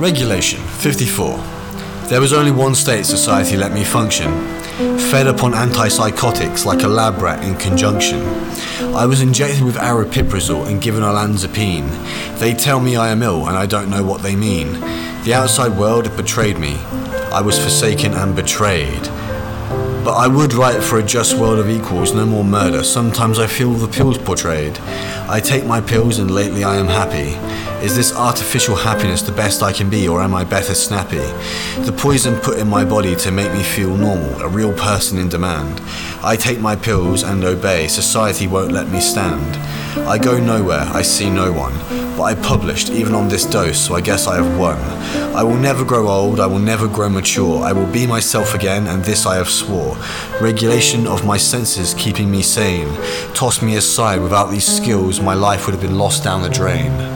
Regulation 54. There was only one state society let me function, fed upon antipsychotics like a lab rat in conjunction. I was injected with aripiprazole and given olanzapine. They tell me I am ill and I don't know what they mean. The outside world had betrayed me. I was forsaken and betrayed. But I would write for a just world of equals, no more murder. Sometimes I feel the pills portrayed. I take my pills and lately I am happy. Is this artificial happiness the best I can be, or am I better snappy? The poison put in my body to make me feel normal, a real person in demand. I take my pills and obey, society won't let me stand. I go nowhere, I see no one, but I published even on this dose, so I guess I have won. I will never grow old, I will never grow mature, I will be myself again, and this I have swore. Regulation of my senses keeping me sane. Toss me aside, without these skills, my life would have been lost down the drain.